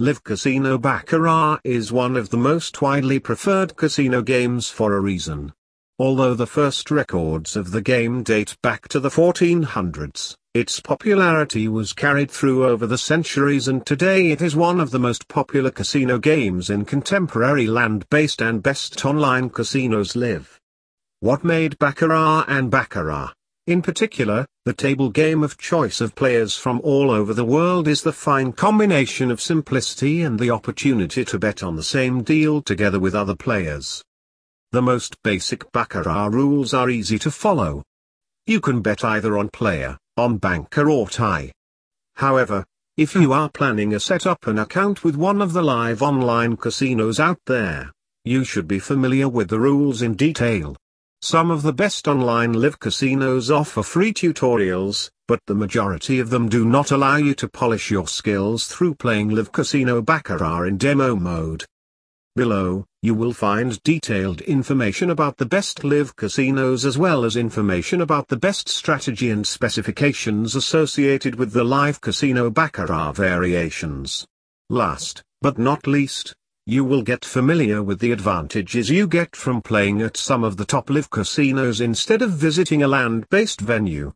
Live Casino Baccarat is one of the most widely preferred casino games for a reason. Although the first records of the game date back to the 1400s, its popularity was carried through over the centuries and today it is one of the most popular casino games in contemporary land-based and best online casinos live. What made Baccarat and Baccarat, in particular, the table game of choice of players from all over the world is the fine combination of simplicity and the opportunity to bet on the same deal together with other players. The most basic Baccarat rules are easy to follow. You can bet either on player, on banker or tie. However, if you are planning to set up an account with one of the live online casinos out there, you should be familiar with the rules in detail. Some of the best online live casinos offer free tutorials, but the majority of them do not allow you to polish your skills through playing live casino baccarat in demo mode. Below, you will find detailed information about the best live casinos as well as information about the best strategy and specifications associated with the live casino baccarat variations. Last, but not least, you will get familiar with the advantages you get from playing at some of the top live casinos instead of visiting a land-based venue.